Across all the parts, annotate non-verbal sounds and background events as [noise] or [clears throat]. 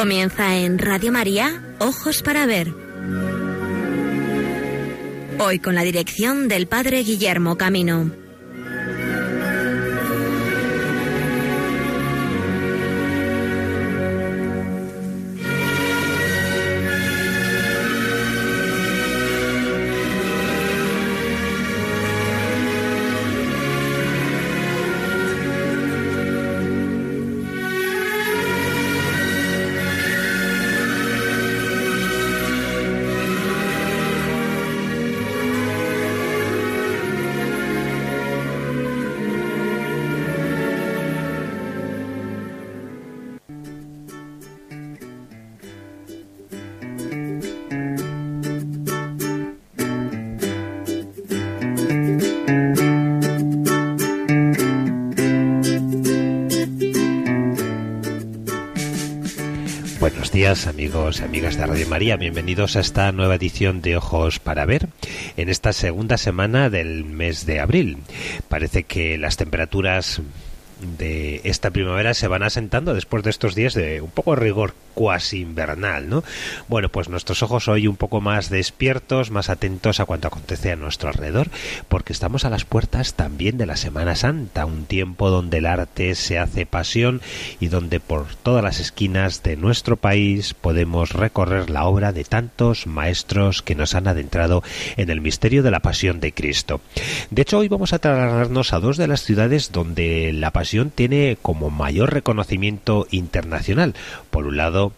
Comienza en Radio María, Ojos para Ver. Hoy con la dirección del Padre Guillermo Camino. Amigos y amigas de Radio María, bienvenidos a esta nueva edición de Ojos para Ver en esta segunda semana del mes de abril. Parece que las temperaturas de esta primavera se van asentando después de estos días de un poco rigor cuasi invernal, ¿no? Bueno, pues nuestros ojos hoy un poco más despiertos, más atentos a cuanto acontece a nuestro alrededor, porque estamos a las puertas también de la Semana Santa, un tiempo donde el arte se hace pasión y donde por todas las esquinas de nuestro país podemos recorrer la obra de tantos maestros que nos han adentrado en el misterio de la pasión de Cristo. De hecho, hoy vamos a trasladarnos a dos de las ciudades donde la pasión tiene como mayor reconocimiento internacional. Por un lado,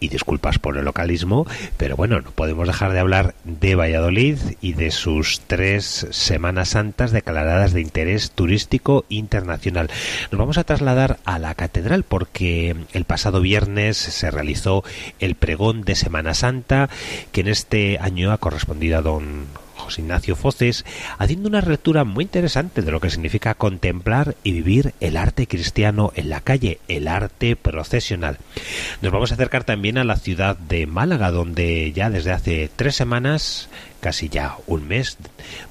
y disculpas por el localismo, pero bueno, no podemos dejar de hablar de Valladolid y de sus tres Semanas Santas declaradas de interés turístico internacional. Nos vamos a trasladar a la catedral porque el pasado viernes se realizó el pregón de Semana Santa que en este año ha correspondido a don Ignacio Foces, haciendo una lectura muy interesante de lo que significa contemplar y vivir el arte cristiano en la calle, el arte procesional. Nos vamos a acercar también a la ciudad de Málaga, donde ya desde hace tres semanas casi ya un mes,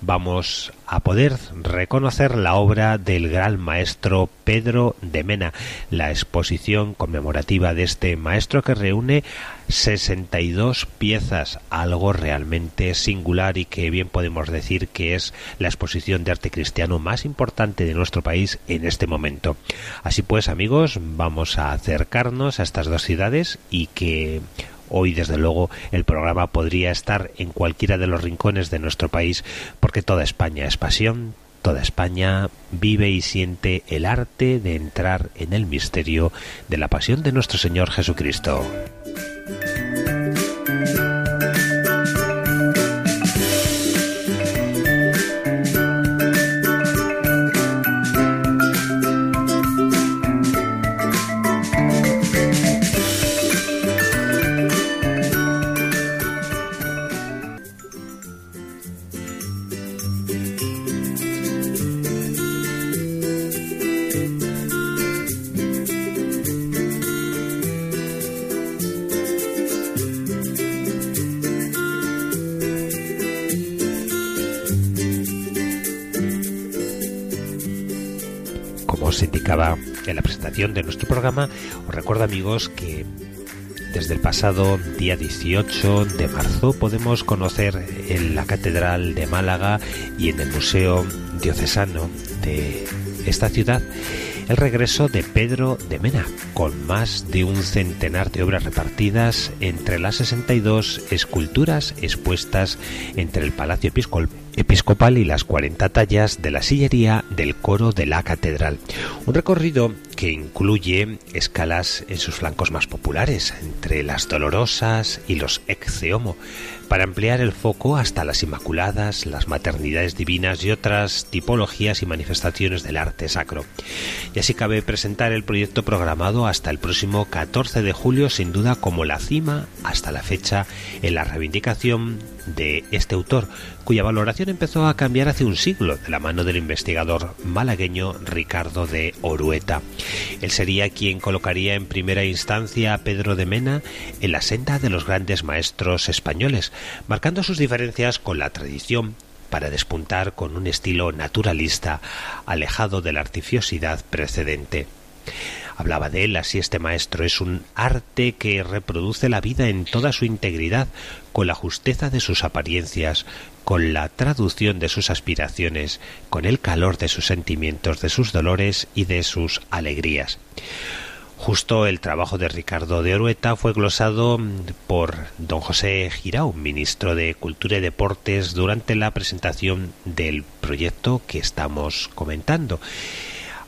vamos a poder reconocer la obra del gran maestro Pedro de Mena, la exposición conmemorativa de este maestro que reúne 62 piezas, algo realmente singular y que bien podemos decir que es la exposición de arte cristiano más importante de nuestro país en este momento. Así pues, amigos, vamos a acercarnos a estas dos ciudades y que Hoy, desde luego, el programa podría estar en cualquiera de los rincones de nuestro país porque toda España es pasión, toda España vive y siente el arte de entrar en el misterio de la pasión de nuestro Señor Jesucristo. La presentación de nuestro programa, os recuerdo amigos que desde el pasado día 18 de marzo podemos conocer en la Catedral de Málaga y en el Museo Diocesano de esta ciudad el regreso de Pedro de Mena, con más de un centenar de obras repartidas entre las 62 esculturas expuestas entre el Palacio Episcopal y las 40 tallas de la sillería del coro de la catedral. Un recorrido que incluye escalas en sus flancos más populares, entre las dolorosas y los exceomo, para ampliar el foco hasta las Inmaculadas, las maternidades divinas y otras tipologías y manifestaciones del arte sacro. Y así cabe presentar el proyecto programado hasta el próximo 14 de julio, sin duda como la cima hasta la fecha en la reivindicación de este autor, cuya valoración empezó a cambiar hace un siglo de la mano del investigador malagueño Ricardo de Orueta. Él sería quien colocaría en primera instancia a Pedro de Mena en la senda de los grandes maestros españoles, marcando sus diferencias con la tradición para despuntar con un estilo naturalista alejado de la artificiosidad precedente. Hablaba de él así este maestro. Es un arte que reproduce la vida en toda su integridad, con la justeza de sus apariencias, con la traducción de sus aspiraciones, con el calor de sus sentimientos, de sus dolores y de sus alegrías. Justo el trabajo de Ricardo de Orueta fue glosado por don José Girau, ministro de Cultura y Deportes, durante la presentación del proyecto que estamos comentando.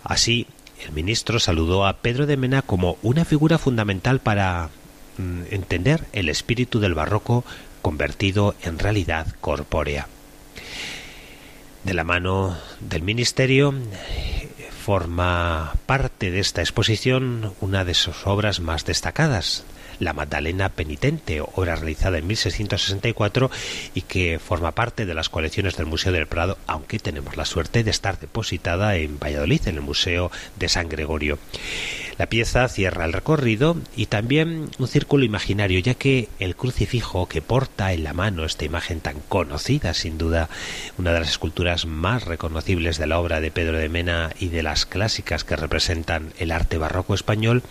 Así, el ministro saludó a Pedro de Mena como una figura fundamental para mm, entender el espíritu del barroco convertido en realidad corpórea. De la mano del ministerio forma parte de esta exposición una de sus obras más destacadas, la Magdalena Penitente, obra realizada en 1664 y que forma parte de las colecciones del Museo del Prado, aunque tenemos la suerte de estar depositada en Valladolid, en el Museo de San Gregorio. La pieza cierra el recorrido y también un círculo imaginario, ya que el crucifijo que porta en la mano esta imagen tan conocida, sin duda, una de las esculturas más reconocibles de la obra de Pedro de Mena y de las clásicas que representan el arte barroco español,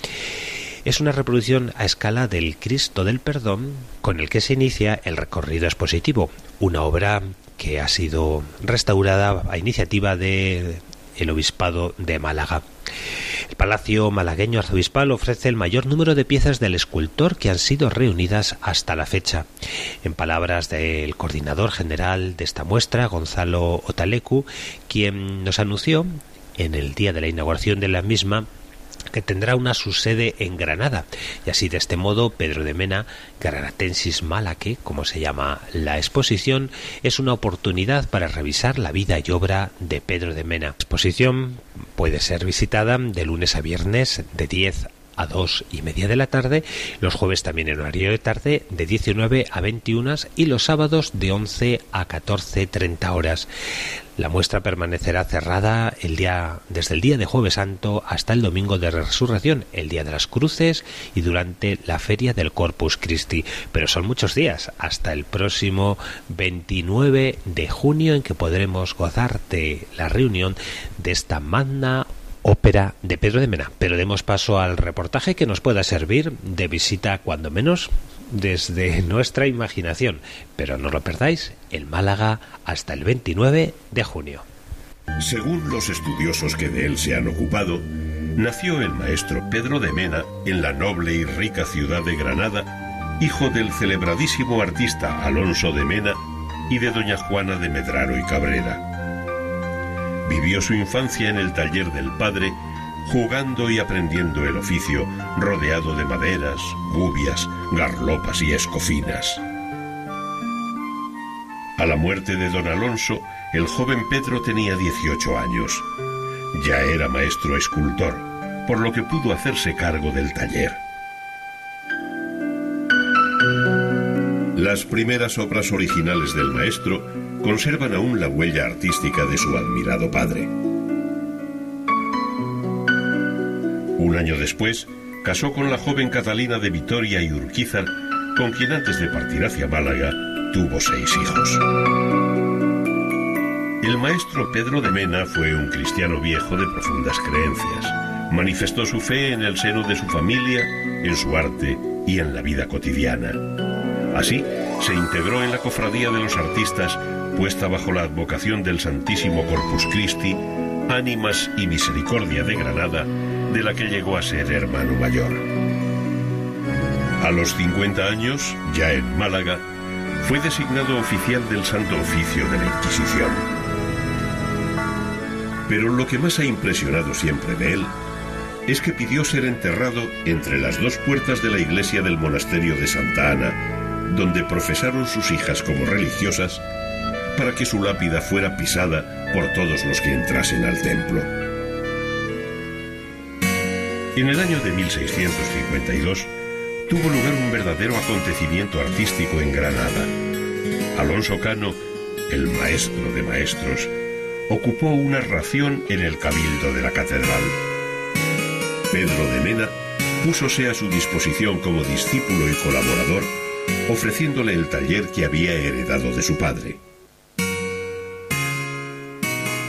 es una reproducción a escala del Cristo del Perdón con el que se inicia el recorrido expositivo, una obra que ha sido restaurada a iniciativa de el obispado de Málaga. El Palacio Malagueño Arzobispal ofrece el mayor número de piezas del escultor que han sido reunidas hasta la fecha. En palabras del coordinador general de esta muestra, Gonzalo Otalecu, quien nos anunció en el día de la inauguración de la misma que tendrá una subsede en Granada. Y así de este modo, Pedro de Mena, Granatensis Malaque, como se llama la exposición, es una oportunidad para revisar la vida y obra de Pedro de Mena. La exposición puede ser visitada de lunes a viernes de 10 a 2 y media de la tarde, los jueves también en horario de tarde de 19 a 21 y los sábados de 11 a 14.30 horas. La muestra permanecerá cerrada el día, desde el día de Jueves Santo hasta el domingo de Resurrección, el día de las cruces y durante la feria del Corpus Christi. Pero son muchos días, hasta el próximo 29 de junio en que podremos gozar de la reunión de esta magna ópera de Pedro de Mena. Pero demos paso al reportaje que nos pueda servir de visita, cuando menos, desde nuestra imaginación. Pero no lo perdáis, en Málaga hasta el 29 de junio. Según los estudiosos que de él se han ocupado, nació el maestro Pedro de Mena en la noble y rica ciudad de Granada, hijo del celebradísimo artista Alonso de Mena y de doña Juana de Medraro y Cabrera. Vivió su infancia en el taller del padre, jugando y aprendiendo el oficio, rodeado de maderas, gubias, garlopas y escofinas. A la muerte de don Alonso, el joven Pedro tenía 18 años. Ya era maestro escultor, por lo que pudo hacerse cargo del taller. Las primeras obras originales del maestro conservan aún la huella artística de su admirado padre. Un año después, casó con la joven Catalina de Vitoria y Urquizar, con quien antes de partir hacia Málaga tuvo seis hijos. El maestro Pedro de Mena fue un cristiano viejo de profundas creencias. Manifestó su fe en el seno de su familia, en su arte y en la vida cotidiana. Así, se integró en la cofradía de los artistas puesta bajo la advocación del Santísimo Corpus Christi, Ánimas y Misericordia de Granada, de la que llegó a ser hermano mayor. A los 50 años, ya en Málaga, fue designado oficial del Santo Oficio de la Inquisición. Pero lo que más ha impresionado siempre de él es que pidió ser enterrado entre las dos puertas de la iglesia del monasterio de Santa Ana, donde profesaron sus hijas como religiosas para que su lápida fuera pisada por todos los que entrasen al templo. En el año de 1652 tuvo lugar un verdadero acontecimiento artístico en Granada. Alonso Cano, el maestro de maestros, ocupó una ración en el cabildo de la catedral. Pedro de Mena púsose a su disposición como discípulo y colaborador, ofreciéndole el taller que había heredado de su padre.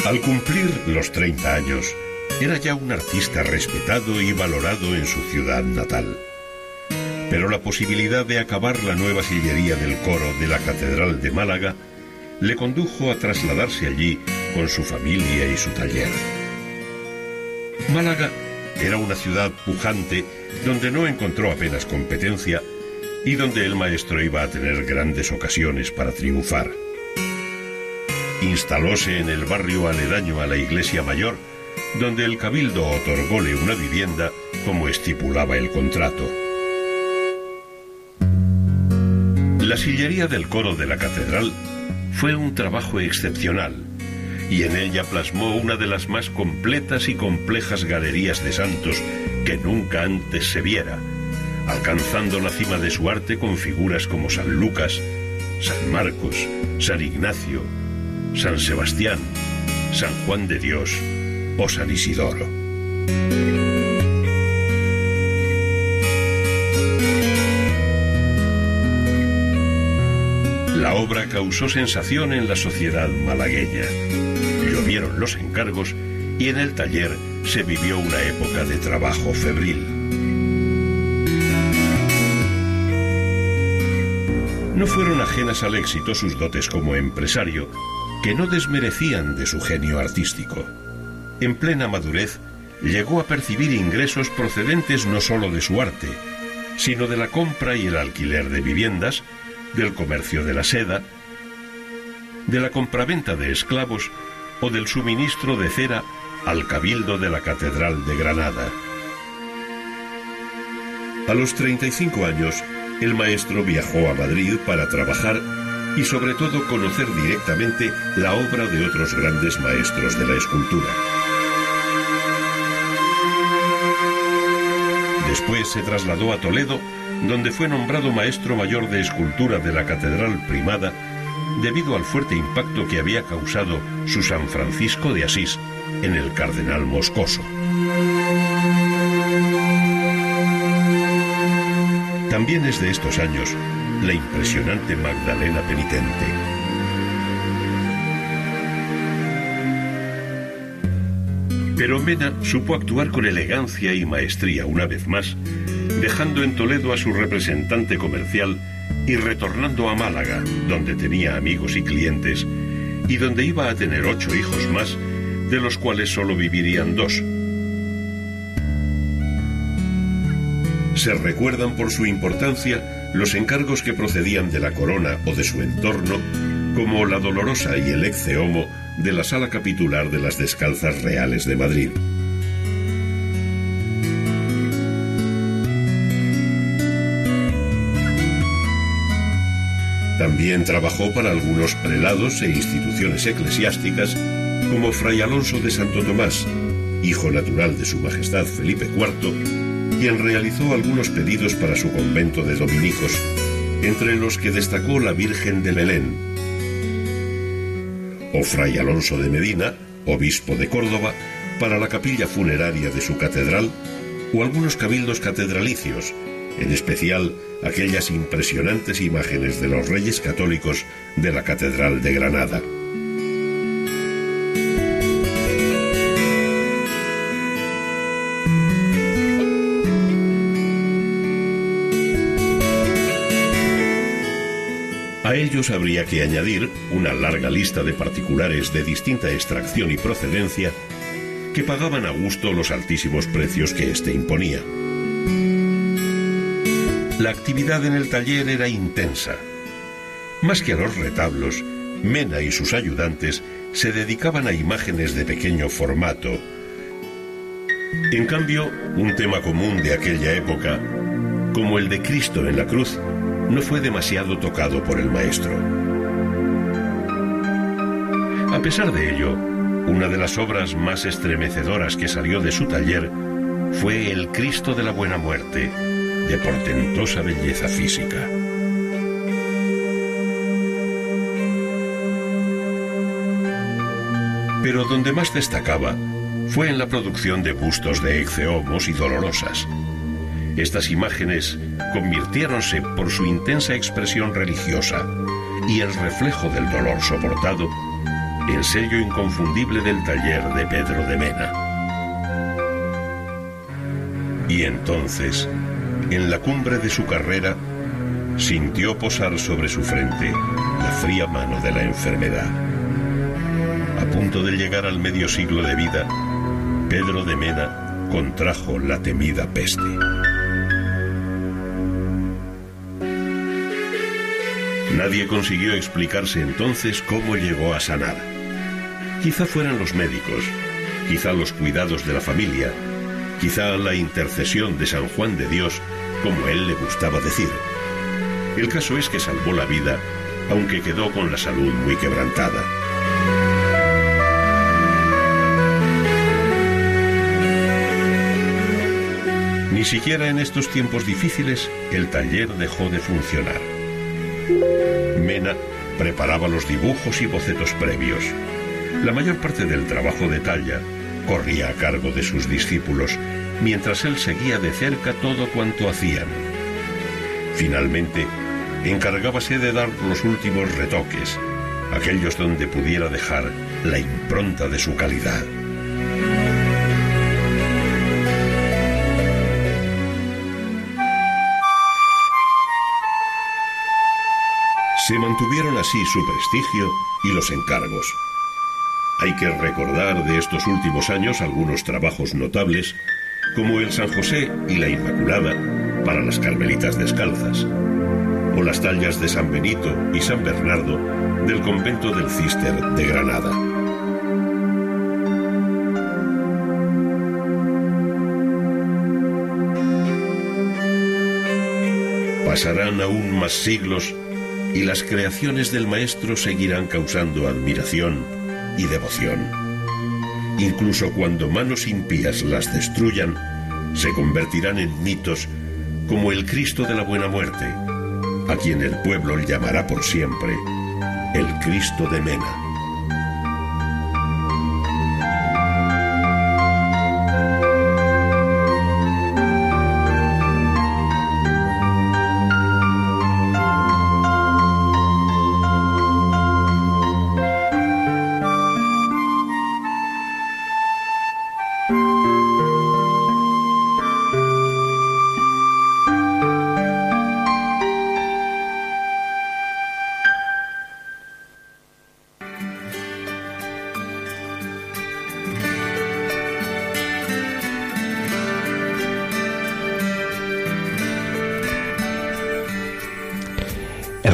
Al cumplir los 30 años, Era ya un artista respetado y valorado en su ciudad natal. Pero la posibilidad de acabar la nueva sillería del coro de la Catedral de Málaga le condujo a trasladarse allí con su familia y su taller. Málaga era una ciudad pujante donde no encontró apenas competencia y donde el maestro iba a tener grandes ocasiones para triunfar. Instalóse en el barrio aledaño a la iglesia mayor, donde el cabildo otorgóle una vivienda como estipulaba el contrato. La sillería del coro de la catedral fue un trabajo excepcional y en ella plasmó una de las más completas y complejas galerías de santos que nunca antes se viera, alcanzando la cima de su arte con figuras como San Lucas, San Marcos, San Ignacio, San Sebastián, San Juan de Dios o San Isidoro. La obra causó sensación en la sociedad malagueña. Llovieron los encargos y en el taller se vivió una época de trabajo febril. No fueron ajenas al éxito sus dotes como empresario, que no desmerecían de su genio artístico. En plena madurez, llegó a percibir ingresos procedentes no sólo de su arte, sino de la compra y el alquiler de viviendas, del comercio de la seda, de la compraventa de esclavos o del suministro de cera al cabildo de la Catedral de Granada. A los 35 años, el maestro viajó a Madrid para trabajar y sobre todo conocer directamente la obra de otros grandes maestros de la escultura. Después se trasladó a Toledo donde fue nombrado maestro mayor de escultura de la Catedral Primada debido al fuerte impacto que había causado su San Francisco de Asís en el cardenal Moscoso. También es de estos años la impresionante Magdalena penitente. Pero Mena supo actuar con elegancia y maestría una vez más dejando en Toledo a su representante comercial y retornando a Málaga, donde tenía amigos y clientes, y donde iba a tener ocho hijos más, de los cuales solo vivirían dos. Se recuerdan por su importancia los encargos que procedían de la corona o de su entorno, como la Dolorosa y el Exceomo de la Sala Capitular de las Descalzas Reales de Madrid. También trabajó para algunos prelados e instituciones eclesiásticas, como Fray Alonso de Santo Tomás, hijo natural de su Majestad Felipe IV, quien realizó algunos pedidos para su convento de dominicos, entre los que destacó la Virgen de Belén, o Fray Alonso de Medina, obispo de Córdoba, para la capilla funeraria de su catedral, o algunos cabildos catedralicios, en especial aquellas impresionantes imágenes de los reyes católicos de la Catedral de Granada. Ellos habría que añadir una larga lista de particulares de distinta extracción y procedencia que pagaban a gusto los altísimos precios que éste imponía. La actividad en el taller era intensa. Más que a los retablos, Mena y sus ayudantes se dedicaban a imágenes de pequeño formato. En cambio, un tema común de aquella época, como el de Cristo en la cruz, no fue demasiado tocado por el maestro. A pesar de ello, una de las obras más estremecedoras que salió de su taller fue El Cristo de la Buena Muerte, de portentosa belleza física. Pero donde más destacaba fue en la producción de bustos de exceomos y dolorosas. Estas imágenes convirtiéronse por su intensa expresión religiosa y el reflejo del dolor soportado en sello inconfundible del taller de Pedro de Mena. Y entonces, en la cumbre de su carrera, sintió posar sobre su frente la fría mano de la enfermedad. A punto de llegar al medio siglo de vida, Pedro de Mena contrajo la temida peste. Nadie consiguió explicarse entonces cómo llegó a sanar. Quizá fueran los médicos, quizá los cuidados de la familia, quizá la intercesión de San Juan de Dios, como él le gustaba decir. El caso es que salvó la vida, aunque quedó con la salud muy quebrantada. Ni siquiera en estos tiempos difíciles el taller dejó de funcionar. Mena preparaba los dibujos y bocetos previos. La mayor parte del trabajo de talla corría a cargo de sus discípulos, mientras él seguía de cerca todo cuanto hacían. Finalmente, encargábase de dar los últimos retoques, aquellos donde pudiera dejar la impronta de su calidad. Se mantuvieron así su prestigio y los encargos. Hay que recordar de estos últimos años algunos trabajos notables, como el San José y la Inmaculada para las Carmelitas Descalzas, o las tallas de San Benito y San Bernardo del convento del Cister de Granada. Pasarán aún más siglos y las creaciones del Maestro seguirán causando admiración y devoción. Incluso cuando manos impías las destruyan, se convertirán en mitos como el Cristo de la Buena Muerte, a quien el pueblo llamará por siempre el Cristo de Mena.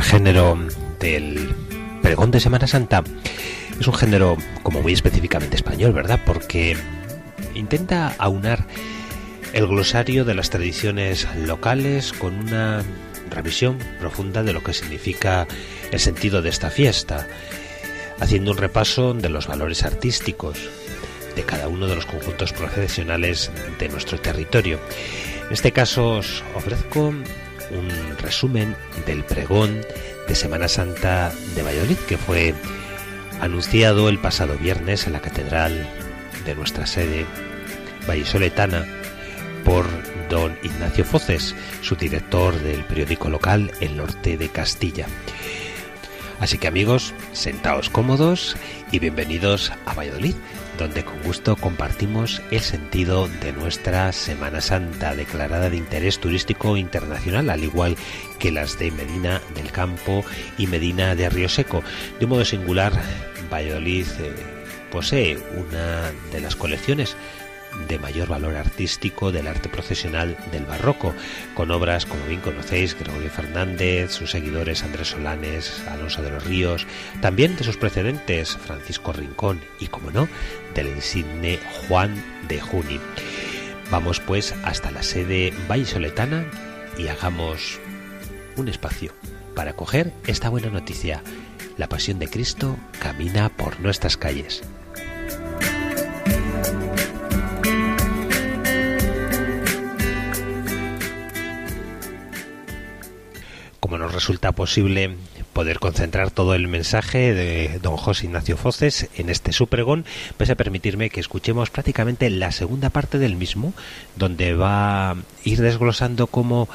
Género del pregón de Semana Santa es un género como muy específicamente español, ¿verdad? Porque intenta aunar el glosario de las tradiciones locales con una revisión profunda de lo que significa el sentido de esta fiesta, haciendo un repaso de los valores artísticos de cada uno de los conjuntos profesionales de nuestro territorio. En este caso os ofrezco un resumen del pregón de Semana Santa de Valladolid que fue anunciado el pasado viernes en la catedral de nuestra sede vallisoletana por don Ignacio Foces, su director del periódico local El Norte de Castilla. Así que amigos, sentaos cómodos y bienvenidos a Valladolid, donde con gusto compartimos el sentido de nuestra Semana Santa, declarada de interés turístico internacional, al igual que las de Medina del Campo y Medina de Río Seco. De un modo singular, Valladolid eh, posee una de las colecciones de mayor valor artístico del arte procesional del barroco, con obras, como bien conocéis, Gregorio Fernández, sus seguidores Andrés Solanes, Alonso de los Ríos, también de sus precedentes Francisco Rincón y, como no, del insigne Juan de Juni. Vamos pues hasta la sede vallisoletana y hagamos un espacio para coger esta buena noticia. La pasión de Cristo camina por nuestras calles. Como nos resulta posible poder concentrar todo el mensaje de don José Ignacio Foces en este supregón, vais a permitirme que escuchemos prácticamente la segunda parte del mismo, donde va a ir desglosando cómo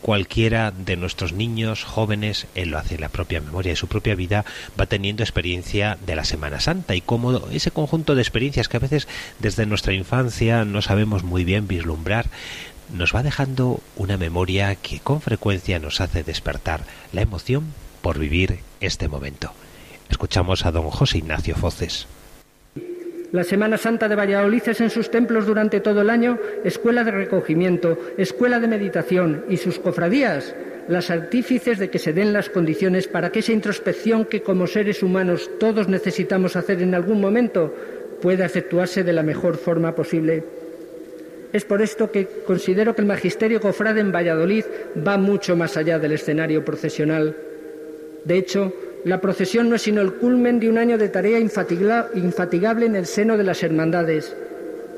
cualquiera de nuestros niños, jóvenes, él lo hace en la propia memoria de su propia vida, va teniendo experiencia de la Semana Santa y cómo ese conjunto de experiencias que a veces desde nuestra infancia no sabemos muy bien vislumbrar, nos va dejando una memoria que con frecuencia nos hace despertar la emoción por vivir este momento. Escuchamos a don José Ignacio Foces. La Semana Santa de Valladolid es en sus templos durante todo el año escuela de recogimiento, escuela de meditación y sus cofradías las artífices de que se den las condiciones para que esa introspección que como seres humanos todos necesitamos hacer en algún momento pueda efectuarse de la mejor forma posible. Es por esto que considero que el magisterio cofrade en Valladolid va mucho más allá del escenario procesional. De hecho, la procesión no es sino el culmen de un año de tarea infatigable en el seno de las hermandades.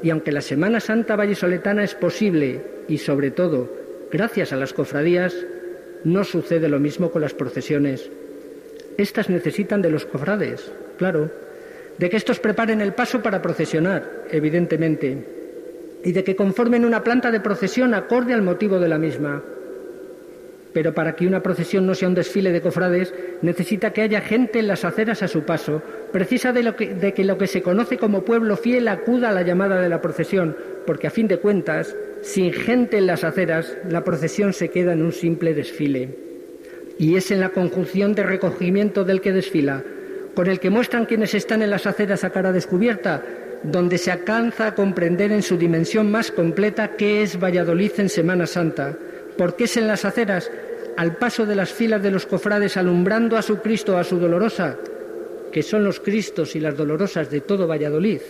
Y aunque la Semana Santa vallisoletana es posible, y sobre todo gracias a las cofradías, no sucede lo mismo con las procesiones. Estas necesitan de los cofrades, claro, de que estos preparen el paso para procesionar, evidentemente, y de que conformen una planta de procesión acorde al motivo de la misma. Pero para que una procesión no sea un desfile de cofrades, necesita que haya gente en las aceras a su paso. Precisa de, de, que lo que se conoce como pueblo fiel acuda a la llamada de la procesión, porque a fin de cuentas, sin gente en las aceras, la procesión se queda en un simple desfile. Y es en la conjunción de recogimiento del que desfila, con el que muestran quienes están en las aceras a cara descubierta, donde se alcanza a comprender en su dimensión más completa qué es Valladolid en Semana Santa porque es en las aceras, al paso de las filas de los cofrades, alumbrando a su Cristo, a su dolorosa, que son los Cristos y las dolorosas de todo Valladolid,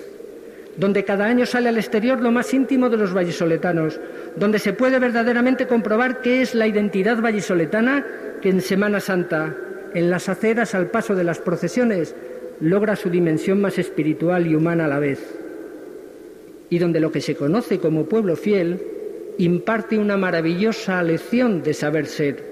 donde cada año sale al exterior lo más íntimo de los vallisoletanos, donde se puede verdaderamente comprobar qué es la identidad vallisoletana que en Semana Santa, en las aceras al paso de las procesiones, logra su dimensión más espiritual y humana a la vez, y donde lo que se conoce como pueblo fiel imparte una maravillosa lección de saber ser.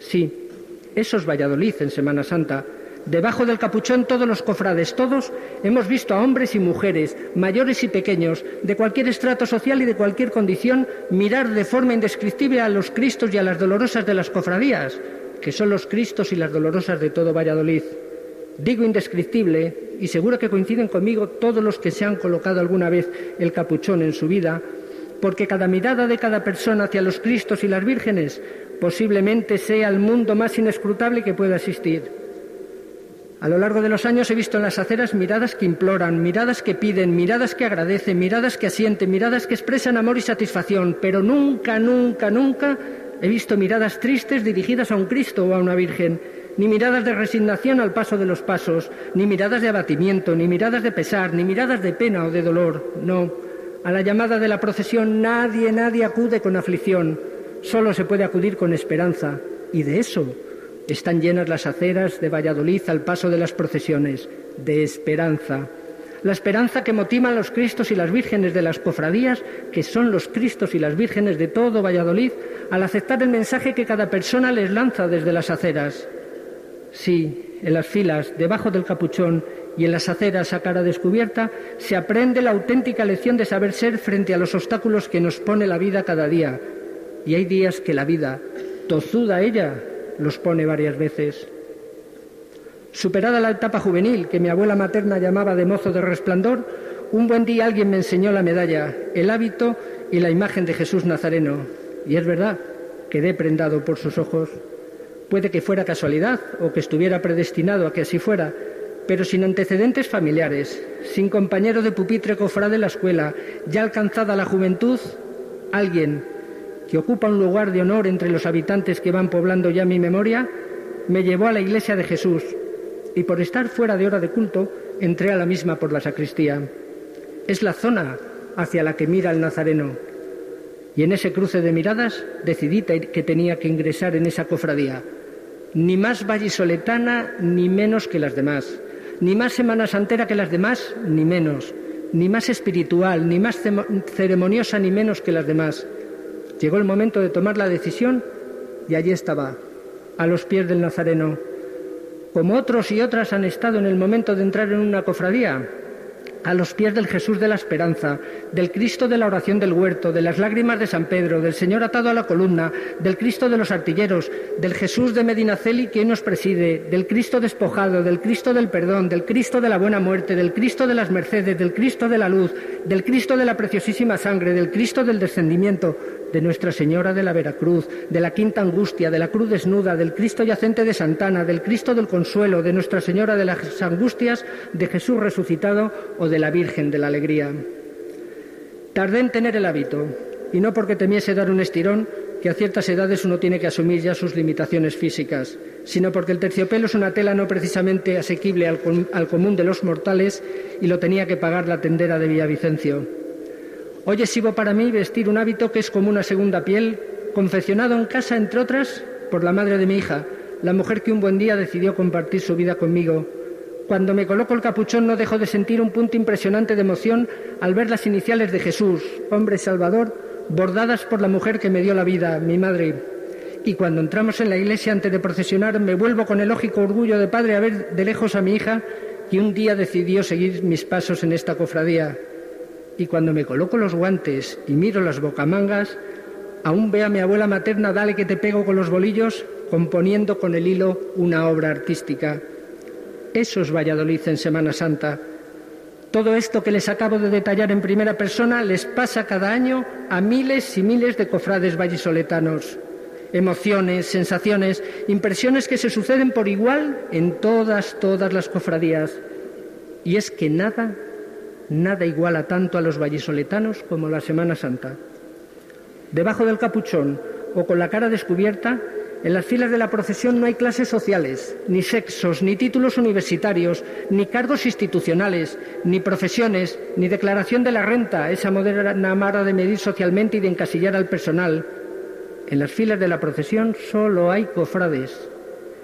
Sí, eso es Valladolid en Semana Santa. Debajo del capuchón todos los cofrades, todos hemos visto a hombres y mujeres, mayores y pequeños, de cualquier estrato social y de cualquier condición, mirar de forma indescriptible a los Cristos y a las dolorosas de las cofradías, que son los Cristos y las dolorosas de todo Valladolid. Digo indescriptible, y seguro que coinciden conmigo todos los que se han colocado alguna vez el capuchón en su vida, porque cada mirada de cada persona hacia los Cristos y las vírgenes posiblemente sea el mundo más inescrutable que pueda existir. A lo largo de los años he visto en las aceras miradas que imploran, miradas que piden, miradas que agradecen, miradas que asienten, miradas que expresan amor y satisfacción, pero nunca, nunca, nunca he visto miradas tristes dirigidas a un Cristo o a una Virgen, ni miradas de resignación al paso de los pasos, ni miradas de abatimiento, ni miradas de pesar, ni miradas de pena o de dolor, no a la llamada de la procesión nadie, nadie acude con aflicción, solo se puede acudir con esperanza. Y de eso están llenas las aceras de Valladolid al paso de las procesiones, de esperanza. La esperanza que motiva a los Cristos y las vírgenes de las cofradías, que son los Cristos y las vírgenes de todo Valladolid, al aceptar el mensaje que cada persona les lanza desde las aceras. Sí, en las filas, debajo del capuchón, y en las aceras a cara descubierta se aprende la auténtica lección de saber ser frente a los obstáculos que nos pone la vida cada día. Y hay días que la vida, tozuda ella, los pone varias veces. Superada la etapa juvenil, que mi abuela materna llamaba de mozo de resplandor, un buen día alguien me enseñó la medalla, el hábito y la imagen de Jesús Nazareno. Y es verdad, quedé prendado por sus ojos. Puede que fuera casualidad o que estuviera predestinado a que así fuera, pero sin antecedentes familiares, sin compañero de pupitre cofrade de la escuela, ya alcanzada la juventud, alguien que ocupa un lugar de honor entre los habitantes que van poblando ya mi memoria, me llevó a la iglesia de Jesús y por estar fuera de hora de culto entré a la misma por la sacristía. Es la zona hacia la que mira el nazareno. Y en ese cruce de miradas decidí que tenía que ingresar en esa cofradía, ni más vallisoletana ni menos que las demás ni más Semana Santera que las demás, ni menos, ni más espiritual, ni más ceremoniosa, ni menos que las demás. Llegó el momento de tomar la decisión y allí estaba, a los pies del Nazareno. Como otros y otras han estado en el momento de entrar en una cofradía, a los pies del Jesús de la Esperanza, del Cristo de la oración del huerto, de las lágrimas de San Pedro, del Señor atado a la columna, del Cristo de los artilleros, del Jesús de Medinaceli que nos preside, del Cristo despojado, del Cristo del perdón, del Cristo de la buena muerte, del Cristo de las mercedes, del Cristo de la luz, del Cristo de la preciosísima sangre, del Cristo del descendimiento, de Nuestra Señora de la Veracruz, de la Quinta Angustia, de la Cruz Desnuda, del Cristo yacente de Santana, del Cristo del Consuelo, de Nuestra Señora de las Angustias, de Jesús resucitado o de la Virgen de la Alegría. Tardé en tener el hábito, y no porque temiese dar un estirón, que a ciertas edades uno tiene que asumir ya sus limitaciones físicas, sino porque el terciopelo es una tela no precisamente asequible al, al común de los mortales y lo tenía que pagar la tendera de Villavicencio. Hoy es para mí vestir un hábito que es como una segunda piel, confeccionado en casa, entre otras, por la madre de mi hija, la mujer que un buen día decidió compartir su vida conmigo. Cuando me coloco el capuchón no dejo de sentir un punto impresionante de emoción al ver las iniciales de Jesús, hombre salvador, bordadas por la mujer que me dio la vida, mi madre. Y cuando entramos en la iglesia antes de procesionar, me vuelvo con el lógico orgullo de padre a ver de lejos a mi hija que un día decidió seguir mis pasos en esta cofradía. Y cuando me coloco los guantes y miro las bocamangas, aún ve a mi abuela materna, dale que te pego con los bolillos, componiendo con el hilo una obra artística. Eso es Valladolid en Semana Santa todo esto que les acabo de detallar en primera persona les pasa cada año a miles y miles de cofrades vallisoletanos. Emociones, sensaciones, impresiones que se suceden por igual en todas, todas las cofradías. Y es que nada, nada iguala tanto a los vallisoletanos como la Semana Santa. Debajo del capuchón o con la cara descubierta en las filas de la procesión no hay clases sociales, ni sexos, ni títulos universitarios, ni cargos institucionales, ni profesiones, ni declaración de la renta, esa moderna mara de medir socialmente y de encasillar al personal. En las filas de la procesión solo hay cofrades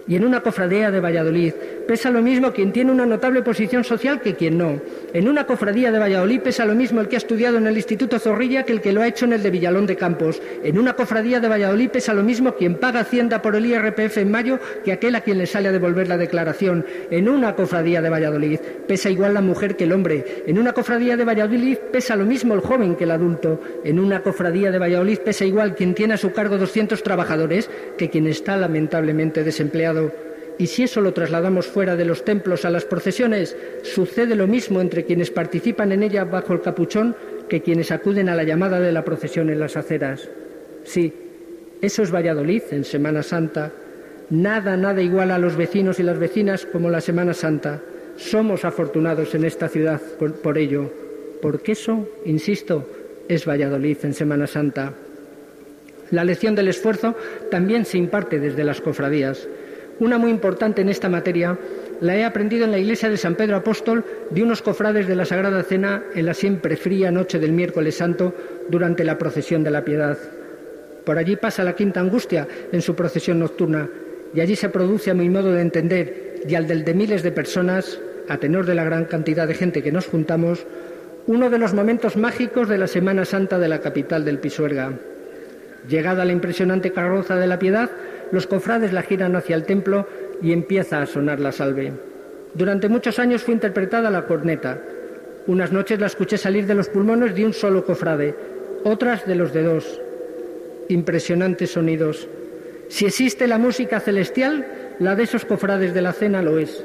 y en una cofradía de Valladolid. Pesa lo mismo quien tiene una notable posición social que quien no. En una cofradía de Valladolid pesa lo mismo el que ha estudiado en el Instituto Zorrilla que el que lo ha hecho en el de Villalón de Campos. En una cofradía de Valladolid pesa lo mismo quien paga Hacienda por el IRPF en mayo que aquel a quien le sale a devolver la declaración. En una cofradía de Valladolid pesa igual la mujer que el hombre. En una cofradía de Valladolid pesa lo mismo el joven que el adulto. En una cofradía de Valladolid pesa igual quien tiene a su cargo 200 trabajadores que quien está lamentablemente desempleado. Y si eso lo trasladamos fuera de los templos a las procesiones, sucede lo mismo entre quienes participan en ella bajo el capuchón que quienes acuden a la llamada de la procesión en las aceras. Sí, eso es Valladolid en Semana Santa. Nada, nada igual a los vecinos y las vecinas como la Semana Santa. Somos afortunados en esta ciudad por, por ello, porque eso, insisto, es Valladolid en Semana Santa. La lección del esfuerzo también se imparte desde las cofradías. Una muy importante en esta materia la he aprendido en la iglesia de San Pedro Apóstol de unos cofrades de la Sagrada Cena en la siempre fría noche del miércoles santo durante la procesión de la piedad. Por allí pasa la quinta angustia en su procesión nocturna y allí se produce a mi modo de entender y al del de miles de personas, a tenor de la gran cantidad de gente que nos juntamos, uno de los momentos mágicos de la Semana Santa de la capital del Pisuerga. Llegada la impresionante carroza de la piedad, los cofrades la giran hacia el templo y empieza a sonar la salve. Durante muchos años fue interpretada la corneta. Unas noches la escuché salir de los pulmones de un solo cofrade, otras de los de dos. Impresionantes sonidos. Si existe la música celestial, la de esos cofrades de la cena lo es.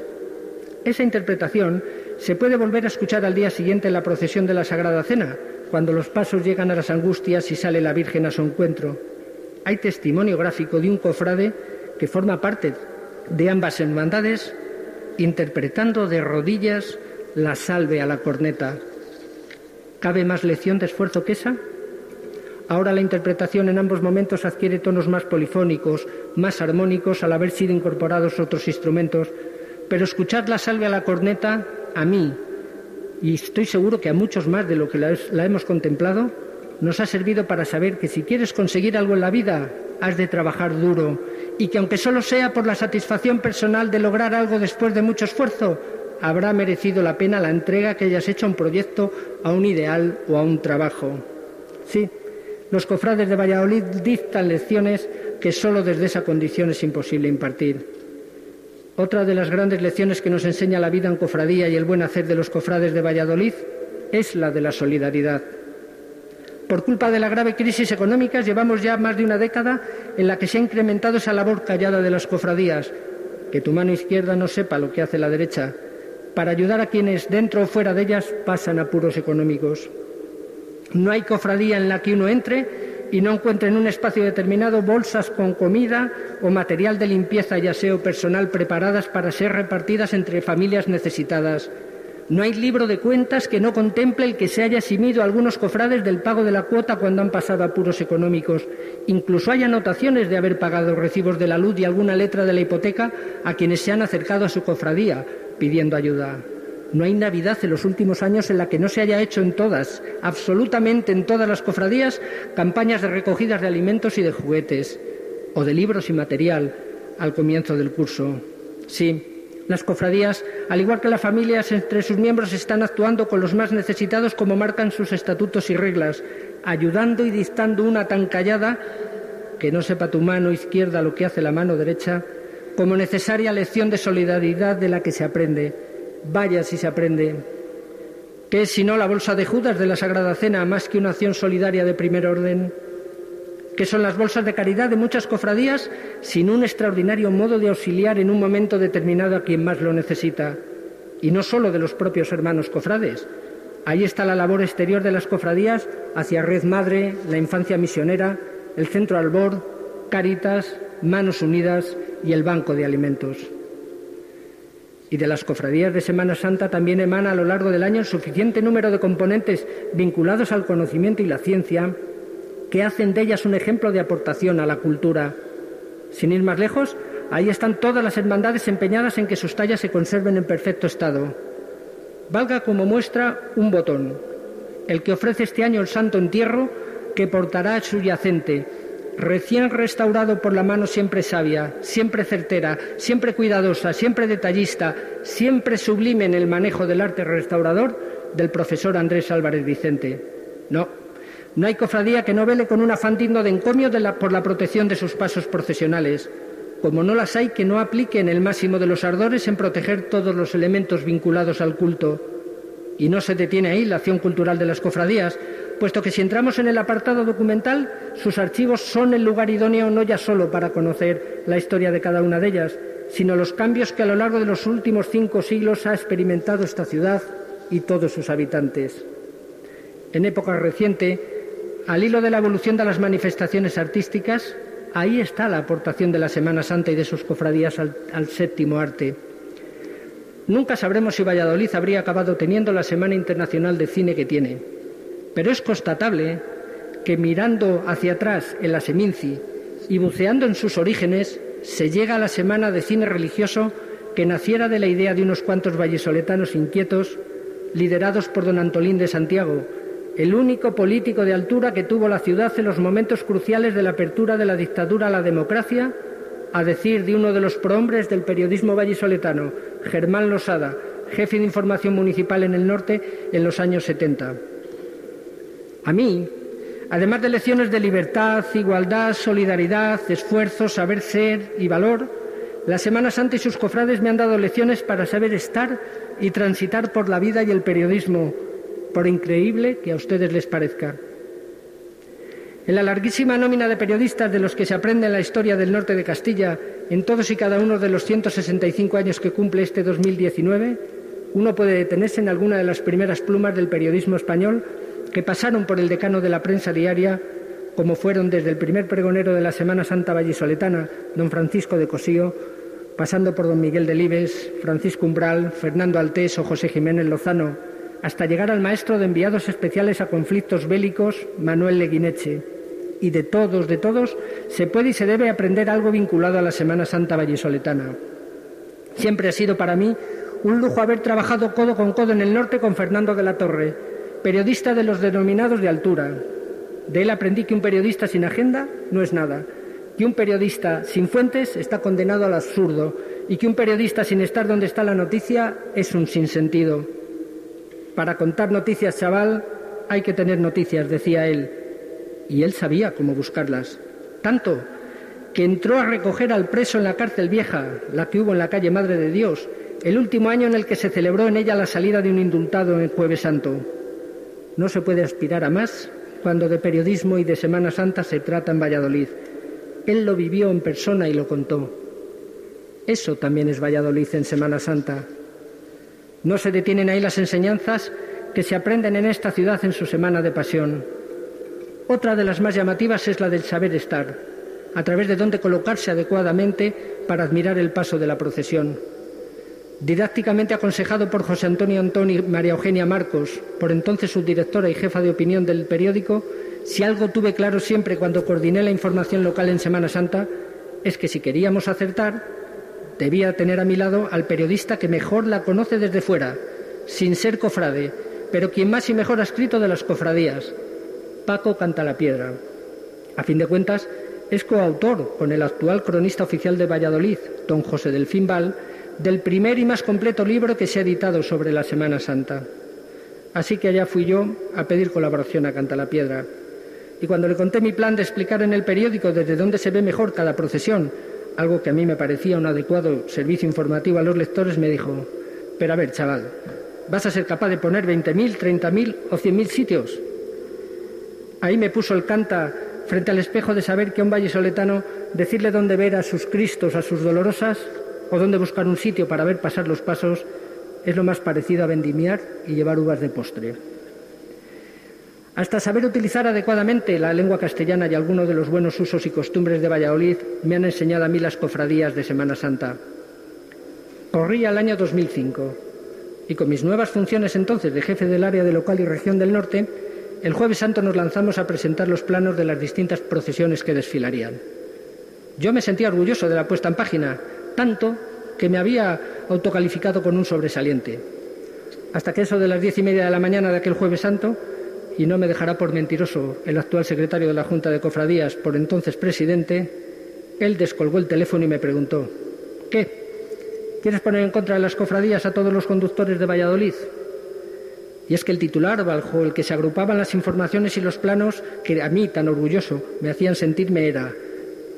Esa interpretación se puede volver a escuchar al día siguiente en la procesión de la Sagrada Cena, cuando los pasos llegan a las angustias y sale la Virgen a su encuentro hay testimonio gráfico de un cofrade que forma parte de ambas hermandades interpretando de rodillas la salve a la corneta. ¿Cabe más lección de esfuerzo que esa? Ahora la interpretación en ambos momentos adquiere tonos más polifónicos, más armónicos al haber sido incorporados otros instrumentos, pero escuchar la salve a la corneta, a mí, y estoy seguro que a muchos más de lo que la hemos contemplado, nos ha servido para saber que si quieres conseguir algo en la vida, has de trabajar duro y que aunque solo sea por la satisfacción personal de lograr algo después de mucho esfuerzo, habrá merecido la pena la entrega que hayas hecho a un proyecto, a un ideal o a un trabajo. Sí, los cofrades de Valladolid dictan lecciones que solo desde esa condición es imposible impartir. Otra de las grandes lecciones que nos enseña la vida en cofradía y el buen hacer de los cofrades de Valladolid es la de la solidaridad. Por culpa de la grave crisis económica, llevamos ya más de una década en la que se ha incrementado esa labor callada de las cofradías, que tu mano izquierda no sepa lo que hace la derecha, para ayudar a quienes, dentro o fuera de ellas, pasan apuros económicos. No hay cofradía en la que uno entre y no encuentre en un espacio determinado bolsas con comida o material de limpieza y aseo personal preparadas para ser repartidas entre familias necesitadas. No hay libro de cuentas que no contemple el que se haya eximido a algunos cofrades del pago de la cuota cuando han pasado apuros económicos. Incluso hay anotaciones de haber pagado recibos de la luz y alguna letra de la hipoteca a quienes se han acercado a su cofradía pidiendo ayuda. No hay Navidad en los últimos años en la que no se haya hecho en todas, absolutamente en todas las cofradías, campañas de recogidas de alimentos y de juguetes, o de libros y material al comienzo del curso. Sí, las cofradías, al igual que las familias entre sus miembros, están actuando con los más necesitados como marcan sus estatutos y reglas, ayudando y dictando una tan callada que no sepa tu mano izquierda lo que hace la mano derecha, como necesaria lección de solidaridad de la que se aprende Vaya si se aprende. ¿Qué es sino la bolsa de Judas de la Sagrada Cena más que una acción solidaria de primer orden? ¿Qué son las bolsas de caridad de muchas cofradías sin un extraordinario modo de auxiliar en un momento determinado a quien más lo necesita? Y no solo de los propios hermanos cofrades. Ahí está la labor exterior de las cofradías hacia Red Madre, la Infancia Misionera, el Centro Albor, Caritas, Manos Unidas y el Banco de Alimentos y de las cofradías de Semana Santa también emana a lo largo del año el suficiente número de componentes vinculados al conocimiento y la ciencia que hacen de ellas un ejemplo de aportación a la cultura. Sin ir más lejos, ahí están todas las hermandades empeñadas en que sus tallas se conserven en perfecto estado. Valga como muestra un botón, el que ofrece este año el Santo Entierro que portará subyacente recién restaurado por la mano siempre sabia, siempre certera, siempre cuidadosa, siempre detallista, siempre sublime en el manejo del arte restaurador del profesor Andrés Álvarez Vicente. No, no hay cofradía que no vele con un afán digno de encomio por la protección de sus pasos procesionales, como no las hay que no apliquen el máximo de los ardores en proteger todos los elementos vinculados al culto. Y no se detiene ahí la acción cultural de las cofradías, puesto que si entramos en el apartado documental, sus archivos son el lugar idóneo no ya solo para conocer la historia de cada una de ellas, sino los cambios que a lo largo de los últimos cinco siglos ha experimentado esta ciudad y todos sus habitantes. En época reciente, al hilo de la evolución de las manifestaciones artísticas, ahí está la aportación de la Semana Santa y de sus cofradías al, séptimo arte. Nunca sabremos si Valladolid habría acabado teniendo la Semana Internacional de Cine que tiene pero es constatable que mirando hacia atrás en la Seminci y buceando en sus orígenes, se llega a la semana de cine religioso que naciera de la idea de unos cuantos vallesoletanos inquietos, liderados por don Antolín de Santiago, el único político de altura que tuvo la ciudad en los momentos cruciales de la apertura de la dictadura a la democracia, a decir de uno de los prohombres del periodismo vallisoletano, Germán Losada, jefe de información municipal en el norte en los años 70. A mí, además de lecciones de libertad, igualdad, solidaridad, esfuerzo, saber ser y valor, la Semana Santa y sus cofrades me han dado lecciones para saber estar y transitar por la vida y el periodismo, por increíble que a ustedes les parezca. En la larguísima nómina de periodistas de los que se aprende en la historia del norte de Castilla, en todos y cada uno de los 165 años que cumple este 2019, uno puede detenerse en alguna de las primeras plumas del periodismo español que pasaron por el decano de la prensa diaria, como fueron desde el primer pregonero de la Semana Santa vallisoletana, don Francisco de Cosío, pasando por don Miguel Delibes, Francisco Umbral, Fernando Altés o José Jiménez Lozano, hasta llegar al maestro de enviados especiales a conflictos bélicos, Manuel Leguineche. Y de todos, de todos, se puede y se debe aprender algo vinculado a la Semana Santa vallisoletana. Siempre ha sido para mí un lujo haber trabajado codo con codo en el norte con Fernando de la Torre, periodista de los denominados de altura. De él aprendí que un periodista sin agenda no es nada, que un periodista sin fuentes está condenado al absurdo y que un periodista sin estar donde está la noticia es un sinsentido. Para contar noticias, chaval, hay que tener noticias, decía él. Y él sabía cómo buscarlas. Tanto que entró a recoger al preso en la cárcel vieja, la que hubo en la calle Madre de Dios, el último año en el que se celebró en ella la salida de un indultado en Jueves Santo. No se puede aspirar a más cuando de periodismo y de Semana Santa se trata en Valladolid. Él lo vivió en persona y lo contó. Eso también es Valladolid en Semana Santa. No se detienen ahí las enseñanzas que se aprenden en esta ciudad en su semana de pasión. Otra de las más llamativas es la del saber estar, a través de dónde colocarse adecuadamente para admirar el paso de la procesión. Didácticamente aconsejado por José Antonio Antón y María Eugenia Marcos, por entonces subdirectora y jefa de opinión del periódico, si algo tuve claro siempre cuando coordiné la información local en Semana Santa, es que si queríamos acertar, debía tener a mi lado al periodista que mejor la conoce desde fuera, sin ser cofrade, pero quien más y mejor ha escrito de las cofradías, Paco Cantalapiedra. A fin de cuentas, es coautor con el actual cronista oficial de Valladolid, don José Delfín Val, del primer y más completo libro que se ha editado sobre la Semana Santa. Así que allá fui yo a pedir colaboración a Cantalapiedra. Y cuando le conté mi plan de explicar en el periódico desde dónde se ve mejor cada procesión, algo que a mí me parecía un adecuado servicio informativo a los lectores, me dijo, pero a ver, chaval, ¿vas a ser capaz de poner 20.000, 30.000 o 100.000 sitios? Ahí me puso el canta frente al espejo de saber que a un vallesoletano decirle dónde ver a sus cristos, a sus dolorosas, o dónde buscar un sitio para ver pasar los pasos, es lo más parecido a vendimiar y llevar uvas de postre. Hasta saber utilizar adecuadamente la lengua castellana y algunos de los buenos usos y costumbres de Valladolid me han enseñado a mí las cofradías de Semana Santa. Corría el año 2005 y con mis nuevas funciones entonces de jefe del área de local y región del norte, el jueves santo nos lanzamos a presentar los planos de las distintas procesiones que desfilarían. Yo me sentía orgulloso de la puesta en página, tanto que me había autocalificado con un sobresaliente. Hasta que eso de las diez y media de la mañana de aquel jueves santo, y no me dejará por mentiroso el actual secretario de la Junta de Cofradías, por entonces presidente, él descolgó el teléfono y me preguntó, ¿qué? ¿Quieres poner en contra de las cofradías a todos los conductores de Valladolid? Y es que el titular bajo el que se agrupaban las informaciones y los planos que a mí, tan orgulloso, me hacían sentirme era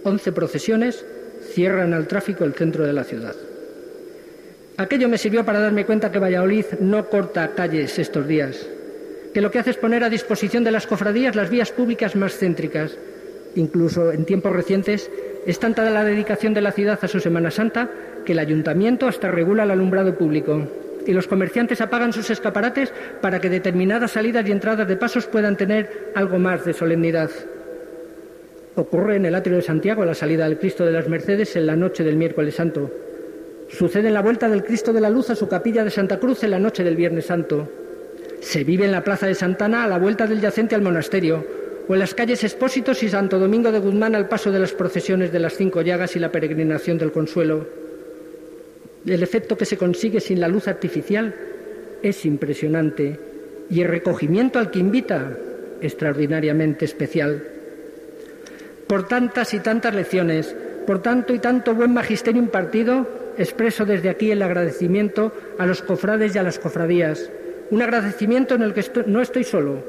once procesiones cierran al tráfico el centro de la ciudad. Aquello me sirvió para darme cuenta que Valladolid no corta calles estos días, que lo que hace es poner a disposición de las cofradías las vías públicas más céntricas. Incluso en tiempos recientes es tanta la dedicación de la ciudad a su Semana Santa que el ayuntamiento hasta regula el alumbrado público y los comerciantes apagan sus escaparates para que determinadas salidas y entradas de pasos puedan tener algo más de solemnidad. Ocurre en el atrio de Santiago la salida del Cristo de las Mercedes en la noche del miércoles santo. Sucede en la vuelta del Cristo de la Luz a su capilla de Santa Cruz en la noche del Viernes Santo. Se vive en la plaza de Santana a la vuelta del yacente al monasterio, o en las calles Expósitos y Santo Domingo de Guzmán al paso de las procesiones de las cinco llagas y la peregrinación del consuelo. El efecto que se consigue sin la luz artificial es impresionante y el recogimiento al que invita extraordinariamente especial por tantas y tantas lecciones, por tanto y tanto buen magisterio impartido, expreso desde aquí el agradecimiento a los cofrades y a las cofradías. Un agradecimiento en el que no estoy solo,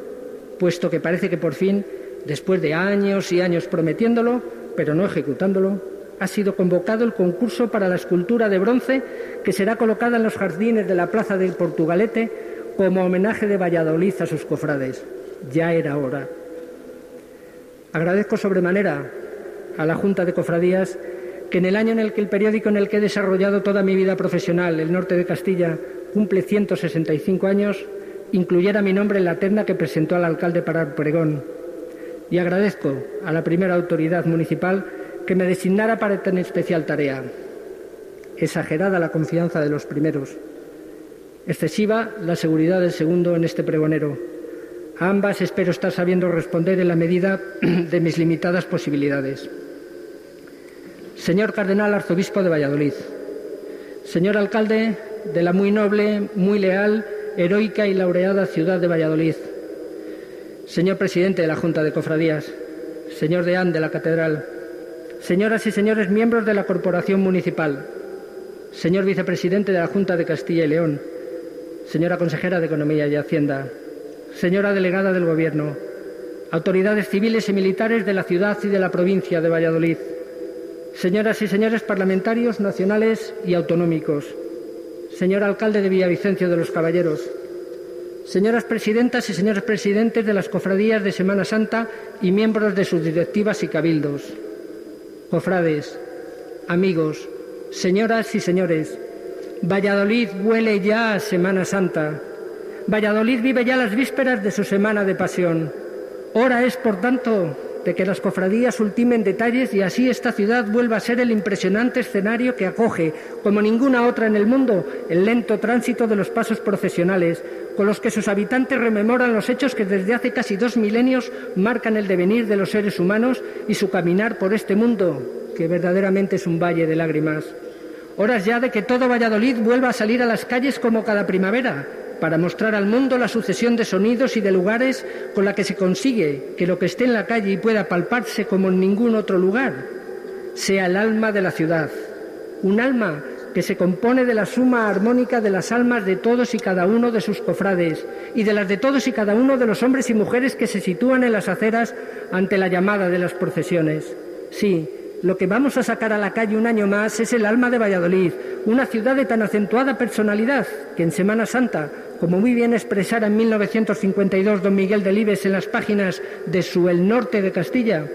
puesto que parece que por fin, después de años y años prometiéndolo, pero no ejecutándolo, ha sido convocado el concurso para la escultura de bronce que será colocada en los jardines de la Plaza del Portugalete como homenaje de Valladolid a sus cofrades. Ya era hora. Agradezco sobremanera a la Junta de Cofradías que en el año en el que el periódico en el que he desarrollado toda mi vida profesional, El Norte de Castilla, cumple 165 años, incluyera mi nombre en la terna que presentó al alcalde para Pregón. Y agradezco a la primera autoridad municipal que me designara para tan especial tarea. Exagerada la confianza de los primeros. Excesiva la seguridad del segundo en este pregonero a ambas espero estar sabiendo responder en la medida [clears throat] de mis limitadas posibilidades. Señor Cardenal Arzobispo de Valladolid, señor alcalde de la muy noble, muy leal, heroica y laureada ciudad de Valladolid, señor presidente de la Junta de Cofradías, señor deán de la Catedral, señoras y señores miembros de la Corporación Municipal, señor vicepresidente de la Junta de Castilla y León, señora consejera de Economía y Hacienda, señora delegada del Gobierno, autoridades civiles y militares de la ciudad y de la provincia de Valladolid, señoras y señores parlamentarios nacionales y autonómicos, señor alcalde de Villavicencio de los Caballeros, señoras presidentas y señores presidentes de las cofradías de Semana Santa y miembros de sus directivas y cabildos, cofrades, amigos, señoras y señores, Valladolid huele ya a Semana Santa. Valladolid vive ya las vísperas de su semana de pasión. Hora es, por tanto, de que las cofradías ultimen detalles y así esta ciudad vuelva a ser el impresionante escenario que acoge, como ninguna otra en el mundo, el lento tránsito de los pasos procesionales, con los que sus habitantes rememoran los hechos que desde hace casi dos milenios marcan el devenir de los seres humanos y su caminar por este mundo, que verdaderamente es un valle de lágrimas. Horas ya de que todo Valladolid vuelva a salir a las calles como cada primavera, para mostrar al mundo la sucesión de sonidos y de lugares con la que se consigue que lo que esté en la calle y pueda palparse como en ningún otro lugar sea el alma de la ciudad, un alma que se compone de la suma armónica de las almas de todos y cada uno de sus cofrades y de las de todos y cada uno de los hombres y mujeres que se sitúan en las aceras ante la llamada de las procesiones. Sí, lo que vamos a sacar a la calle un año más es el alma de Valladolid, una ciudad de tan acentuada personalidad que en Semana Santa como muy bien expresara en 1952 don Miguel Delibes en las páginas de su El Norte de Castilla,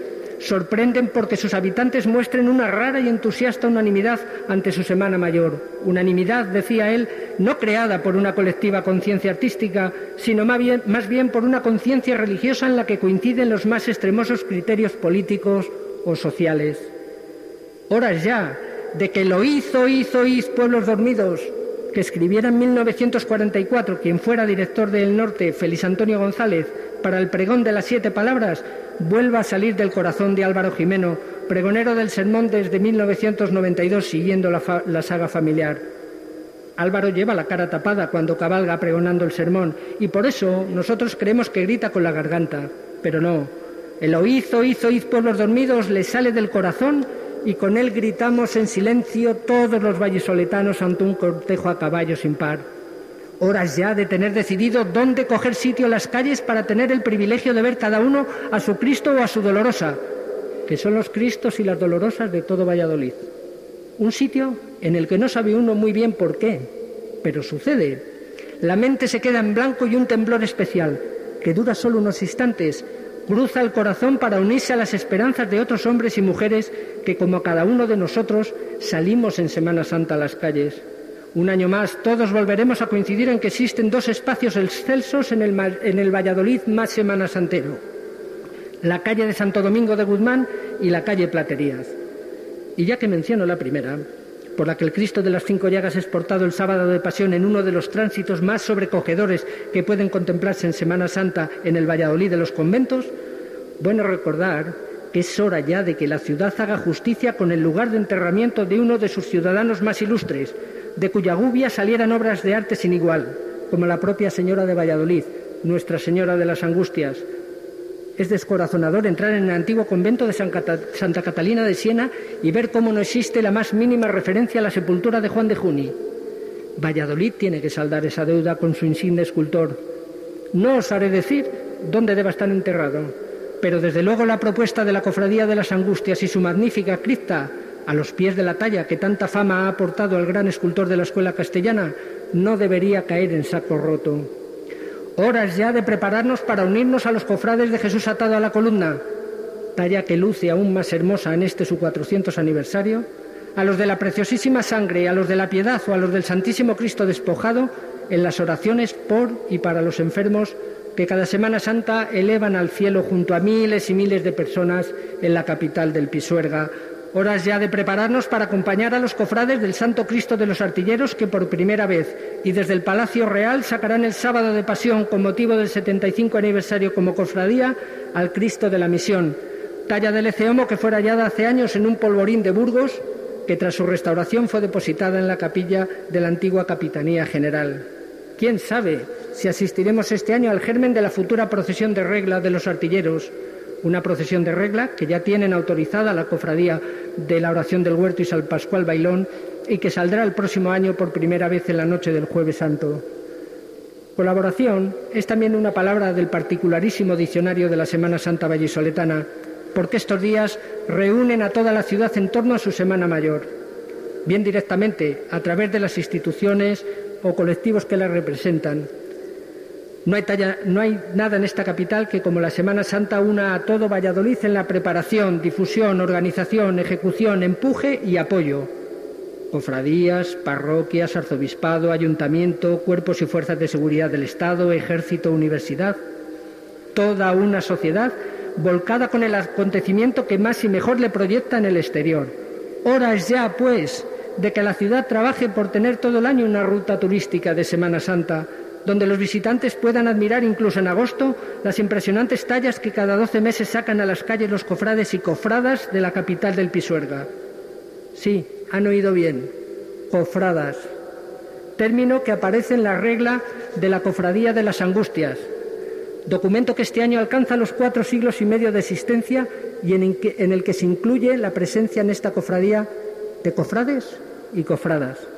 sorprenden porque sus habitantes muestren una rara y entusiasta unanimidad ante su Semana Mayor. Unanimidad, decía él, no creada por una colectiva conciencia artística, sino más bien, más bien por una conciencia religiosa en la que coinciden los más extremosos criterios políticos o sociales. Horas ya de que lo hizo, hizo, hizo pueblos dormidos, que escribiera en 1944 quien fuera director del Norte, Félix Antonio González, para el pregón de las siete palabras, vuelva a salir del corazón de Álvaro Jimeno, pregonero del sermón desde 1992 siguiendo la, la saga familiar. Álvaro lleva la cara tapada cuando cabalga pregonando el sermón y por eso nosotros creemos que grita con la garganta, pero no. El oíz, oíz, oíz, pueblos dormidos le sale del corazón y con él gritamos en silencio todos los vallesoletanos ante un cortejo a caballo sin par. Horas ya de tener decidido dónde coger sitio en las calles para tener el privilegio de ver cada uno a su Cristo o a su Dolorosa, que son los Cristos y las Dolorosas de todo Valladolid. Un sitio en el que no sabe uno muy bien por qué, pero sucede. La mente se queda en blanco y un temblor especial, que dura solo unos instantes, cruza el corazón para unirse a las esperanzas de otros hombres y mujeres que, como cada uno de nosotros, salimos en Semana Santa a las calles. Un año más, todos volveremos a coincidir en que existen dos espacios excelsos en el, en el Valladolid más Semana Santero. La calle de Santo Domingo de Guzmán y la calle Platerías. Y ya que menciono la primera, por la que el Cristo de las Cinco Llagas es portado el sábado de Pasión en uno de los tránsitos más sobrecogedores que pueden contemplarse en Semana Santa en el Valladolid de los conventos, bueno recordar que es hora ya de que la ciudad haga justicia con el lugar de enterramiento de uno de sus ciudadanos más ilustres, de cuya gubia salieran obras de arte sin igual, como la propia Señora de Valladolid, Nuestra Señora de las Angustias, es descorazonador entrar en el antiguo convento de Santa Catalina de Siena y ver cómo no existe la más mínima referencia a la sepultura de Juan de Juni. Valladolid tiene que saldar esa deuda con su insigne escultor. No os haré decir dónde deba estar enterrado, pero desde luego la propuesta de la Cofradía de las Angustias y su magnífica cripta a los pies de la talla que tanta fama ha aportado al gran escultor de la escuela castellana no debería caer en saco roto. Horas ya de prepararnos para unirnos a los cofrades de Jesús atado a la columna, talla que luce aún más hermosa en este su 400 aniversario, a los de la preciosísima sangre, a los de la piedad o a los del Santísimo Cristo despojado en las oraciones por y para los enfermos que cada Semana Santa elevan al cielo junto a miles y miles de personas en la capital del Pisuerga, Horas ya de prepararnos para acompañar a los cofrades del Santo Cristo de los Artilleros que por primera vez y desde el Palacio Real sacarán el sábado de pasión con motivo del 75 aniversario como cofradía al Cristo de la Misión, talla del Eceomo que fue hallada hace años en un polvorín de Burgos que tras su restauración fue depositada en la capilla de la antigua Capitanía General. ¿Quién sabe si asistiremos este año al germen de la futura procesión de regla de los artilleros? una procesión de regla que ya tienen autorizada la cofradía de la oración del huerto y San Pascual Bailón y que saldrá el próximo año por primera vez en la noche del jueves santo. Colaboración es también una palabra del particularísimo diccionario de la Semana Santa Vallisoletana, porque estos días reúnen a toda la ciudad en torno a su Semana Mayor, bien directamente a través de las instituciones o colectivos que la representan, no hay, nada en esta capital que, como la Semana Santa, una a todo Valladolid en la preparación, difusión, organización, ejecución, empuje y apoyo. cofradías, parroquias, arzobispado, ayuntamiento, cuerpos y fuerzas de seguridad del Estado, ejército, universidad. Toda una sociedad volcada con el acontecimiento que más y mejor le proyecta en el exterior. Hora es ya, pues, de que la ciudad trabaje por tener todo el año una ruta turística de Semana Santa, donde los visitantes puedan admirar incluso en agosto las impresionantes tallas que cada doce meses sacan a las calles los cofrades y cofradas de la capital del Pisuerga. Sí, han oído bien, cofradas, término que aparece en la regla de la Cofradía de las Angustias, documento que este año alcanza los cuatro siglos y medio de existencia y en el que se incluye la presencia en esta cofradía de cofrades y cofradas.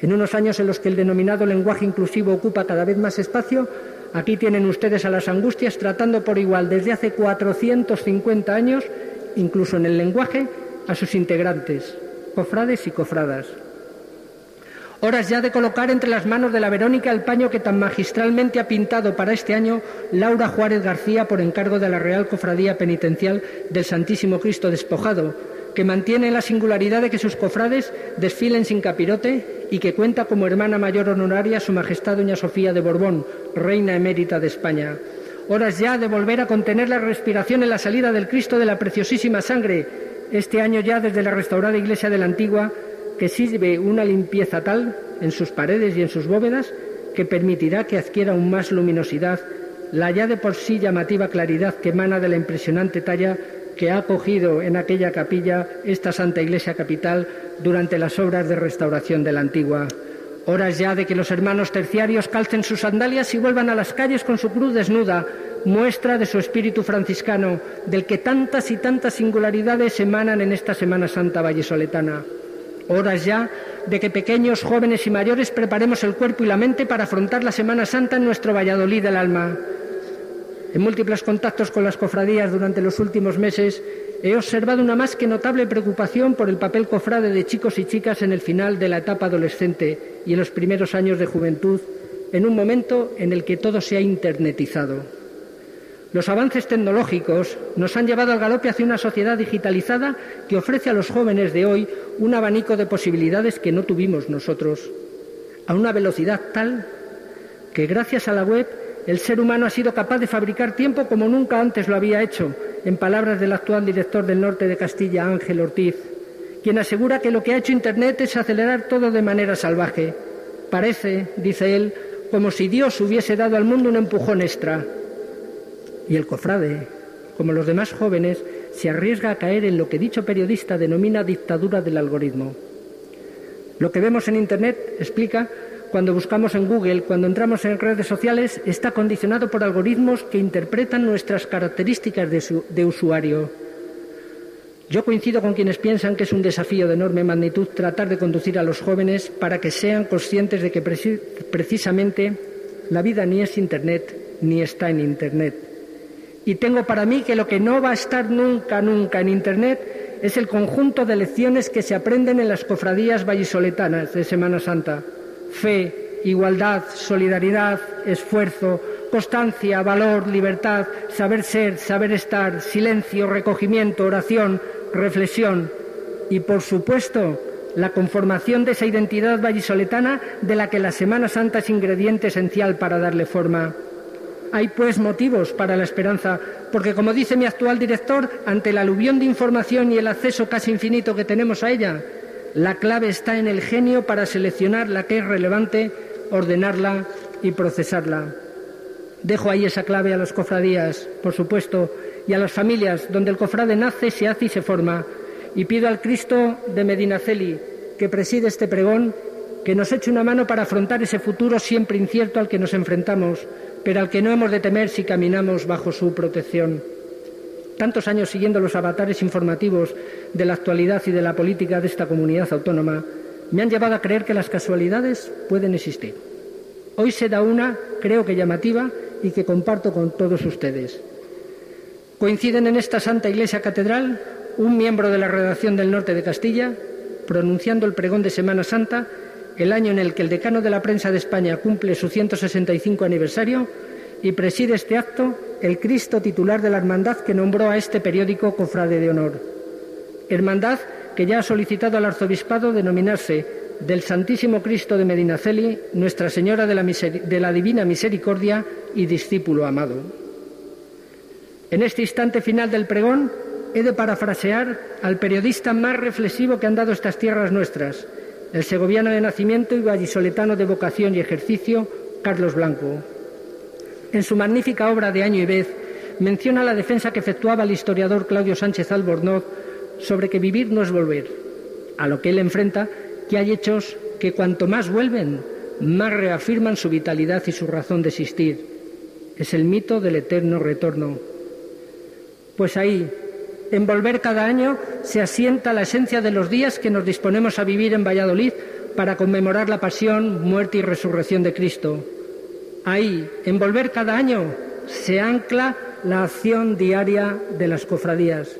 En unos años en los que el denominado lenguaje inclusivo ocupa cada vez más espacio, aquí tienen ustedes a las angustias tratando por igual desde hace 450 años, incluso en el lenguaje, a sus integrantes, cofrades y cofradas. Horas ya de colocar entre las manos de la Verónica el paño que tan magistralmente ha pintado para este año Laura Juárez García por encargo de la Real Cofradía Penitencial del Santísimo Cristo Despojado, que mantiene la singularidad de que sus cofrades desfilen sin capirote y que cuenta como hermana mayor honoraria Su Majestad Doña Sofía de Borbón, reina emérita de España. Horas ya de volver a contener la respiración en la salida del Cristo de la preciosísima sangre, este año ya desde la restaurada iglesia de la Antigua, que sirve una limpieza tal en sus paredes y en sus bóvedas que permitirá que adquiera aún más luminosidad la ya de por sí llamativa claridad que emana de la impresionante talla que ha acogido en aquella capilla esta Santa Iglesia Capital durante las obras de restauración de la antigua. Horas ya de que los hermanos terciarios calcen sus sandalias y vuelvan a las calles con su cruz desnuda, muestra de su espíritu franciscano, del que tantas y tantas singularidades emanan en esta Semana Santa vallesoletana. Horas ya de que pequeños, jóvenes y mayores preparemos el cuerpo y la mente para afrontar la Semana Santa en nuestro Valladolid del alma. En múltiples contactos con las cofradías durante los últimos meses he observado una más que notable preocupación por el papel cofrade de chicos y chicas en el final de la etapa adolescente y en los primeros años de juventud, en un momento en el que todo se ha internetizado. Los avances tecnológicos nos han llevado al galope hacia una sociedad digitalizada que ofrece a los jóvenes de hoy un abanico de posibilidades que no tuvimos nosotros, a una velocidad tal que gracias a la web el ser humano ha sido capaz de fabricar tiempo como nunca antes lo había hecho, en palabras del actual director del norte de Castilla, Ángel Ortiz, quien asegura que lo que ha hecho Internet es acelerar todo de manera salvaje. Parece, dice él, como si Dios hubiese dado al mundo un empujón extra. Y el cofrade, como los demás jóvenes, se arriesga a caer en lo que dicho periodista denomina dictadura del algoritmo. Lo que vemos en Internet, explica, cuando buscamos en Google, cuando entramos en redes sociales, está condicionado por algoritmos que interpretan nuestras características de, usuario. Yo coincido con quienes piensan que es un desafío de enorme magnitud tratar de conducir a los jóvenes para que sean conscientes de que precisamente la vida ni es Internet ni está en Internet. Y tengo para mí que lo que no va a estar nunca, nunca en Internet es el conjunto de lecciones que se aprenden en las cofradías vallisoletanas de Semana Santa fe, igualdad, solidaridad, esfuerzo, constancia, valor, libertad, saber ser, saber estar, silencio, recogimiento, oración, reflexión y, por supuesto, la conformación de esa identidad vallisoletana de la que la Semana Santa es ingrediente esencial para darle forma. Hay pues motivos para la esperanza, porque como dice mi actual director, ante la aluvión de información y el acceso casi infinito que tenemos a ella, la clave está en el genio para seleccionar la que es relevante, ordenarla y procesarla. Dejo ahí esa clave a las cofradías, por supuesto, y a las familias donde el cofrade nace, se hace y se forma. Y pido al Cristo de Medinaceli, que preside este pregón, que nos eche una mano para afrontar ese futuro siempre incierto al que nos enfrentamos, pero al que no hemos de temer si caminamos bajo su protección tantos años siguiendo los avatares informativos de la actualidad y de la política de esta comunidad autónoma, me han llevado a creer que las casualidades pueden existir. Hoy se da una, creo que llamativa, y que comparto con todos ustedes. Coinciden en esta Santa Iglesia Catedral un miembro de la redacción del norte de Castilla, pronunciando el pregón de Semana Santa, el año en el que el decano de la prensa de España cumple su 165 aniversario, y preside este acto el Cristo titular de la hermandad que nombró a este periódico cofrade de honor. Hermandad que ya ha solicitado al arzobispado denominarse del Santísimo Cristo de Medinaceli, Nuestra Señora de la, Divina Misericordia y discípulo amado. En este instante final del pregón he de parafrasear al periodista más reflexivo que han dado estas tierras nuestras, el segoviano de nacimiento y vallisoletano de vocación y ejercicio, Carlos Blanco. En su magnífica obra de Año y Vez, menciona la defensa que efectuaba el historiador Claudio Sánchez Albornoz sobre que vivir no es volver, a lo que él enfrenta que hay hechos que cuanto más vuelven, más reafirman su vitalidad y su razón de existir. Es el mito del eterno retorno. Pues ahí, en volver cada año, se asienta la esencia de los días que nos disponemos a vivir en Valladolid para conmemorar la pasión, muerte y resurrección de Cristo. Ahí, en volver cada año, se ancla la acción diaria de las cofradías.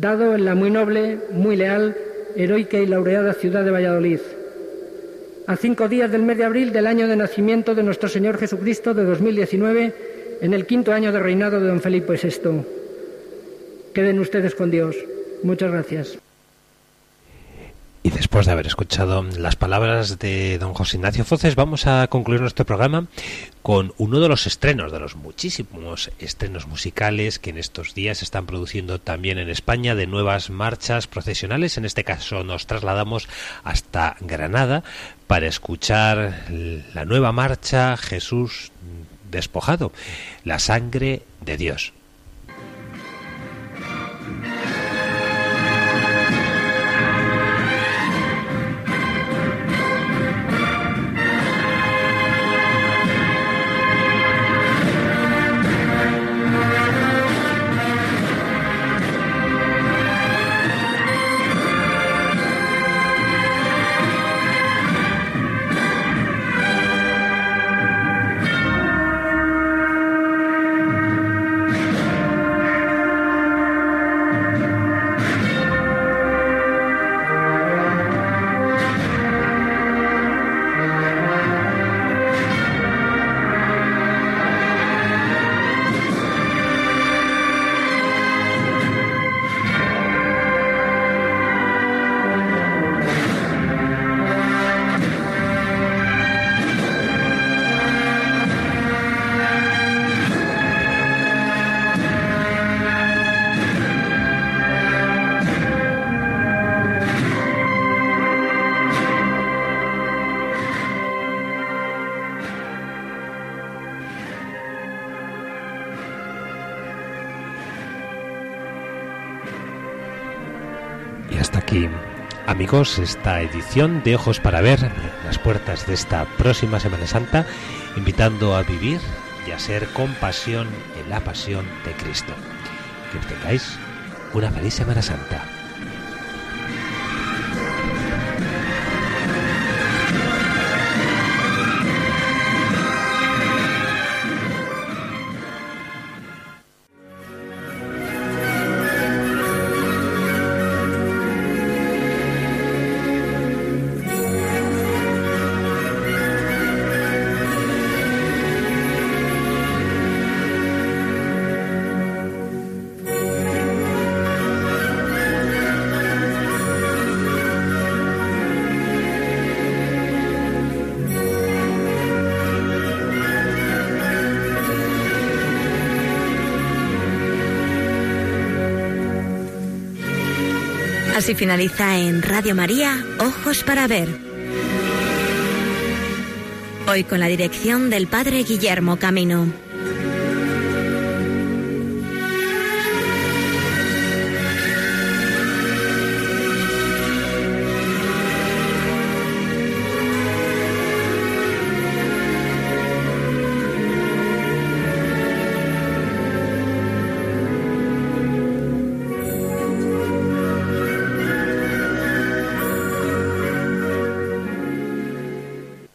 Dado en la muy noble, muy leal, heroica y laureada ciudad de Valladolid. A cinco días del mes de abril del año de nacimiento de nuestro Señor Jesucristo de 2019, en el quinto año de reinado de don Felipe VI. Queden ustedes con Dios. Muchas gracias. Después de haber escuchado las palabras de don José Ignacio Foces, vamos a concluir nuestro programa con uno de los estrenos, de los muchísimos estrenos musicales que en estos días se están produciendo también en España, de nuevas marchas procesionales. En este caso nos trasladamos hasta Granada para escuchar la nueva marcha Jesús despojado, la sangre de Dios. Esta edición de Ojos para Ver las puertas de esta próxima Semana Santa, invitando a vivir y a ser compasión en la pasión de Cristo. Que tengáis una feliz Semana Santa. Así finaliza en Radio María Ojos para Ver. Hoy con la dirección del Padre Guillermo Camino.